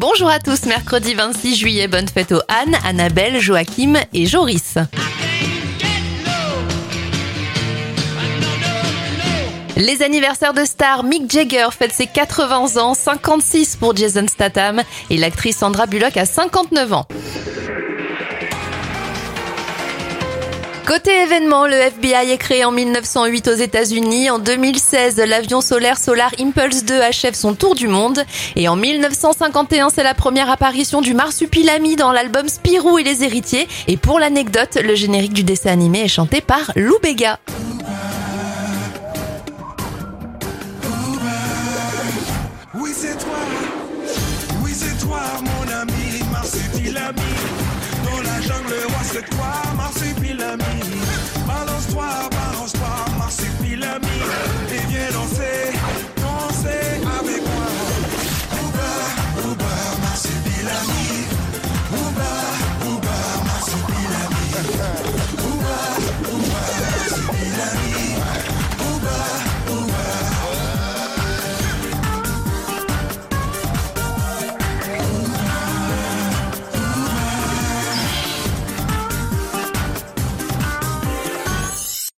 Bonjour à tous, mercredi 26 juillet, bonne fête aux Anne, Annabelle, Joachim et Joris. Les anniversaires de stars, Mick Jagger fête ses 80 ans, 56 pour Jason Statham et l'actrice Sandra Bullock a 59 ans. Côté événement, le FBI est créé en 1908 aux États-Unis. En 2016, l'avion solaire Solar Impulse 2 achève son tour du monde. Et en 1951, c'est la première apparition du marsupilami dans l'album Spirou et les héritiers. Et pour l'anecdote, le générique du dessin animé est chanté par Lou Bega. Oui, c'est toi, mon ami, marsupilami. Et viens danser, danser avec moi. Ouba, ouba, marsupilami. Ouba, ouba, marsupilami.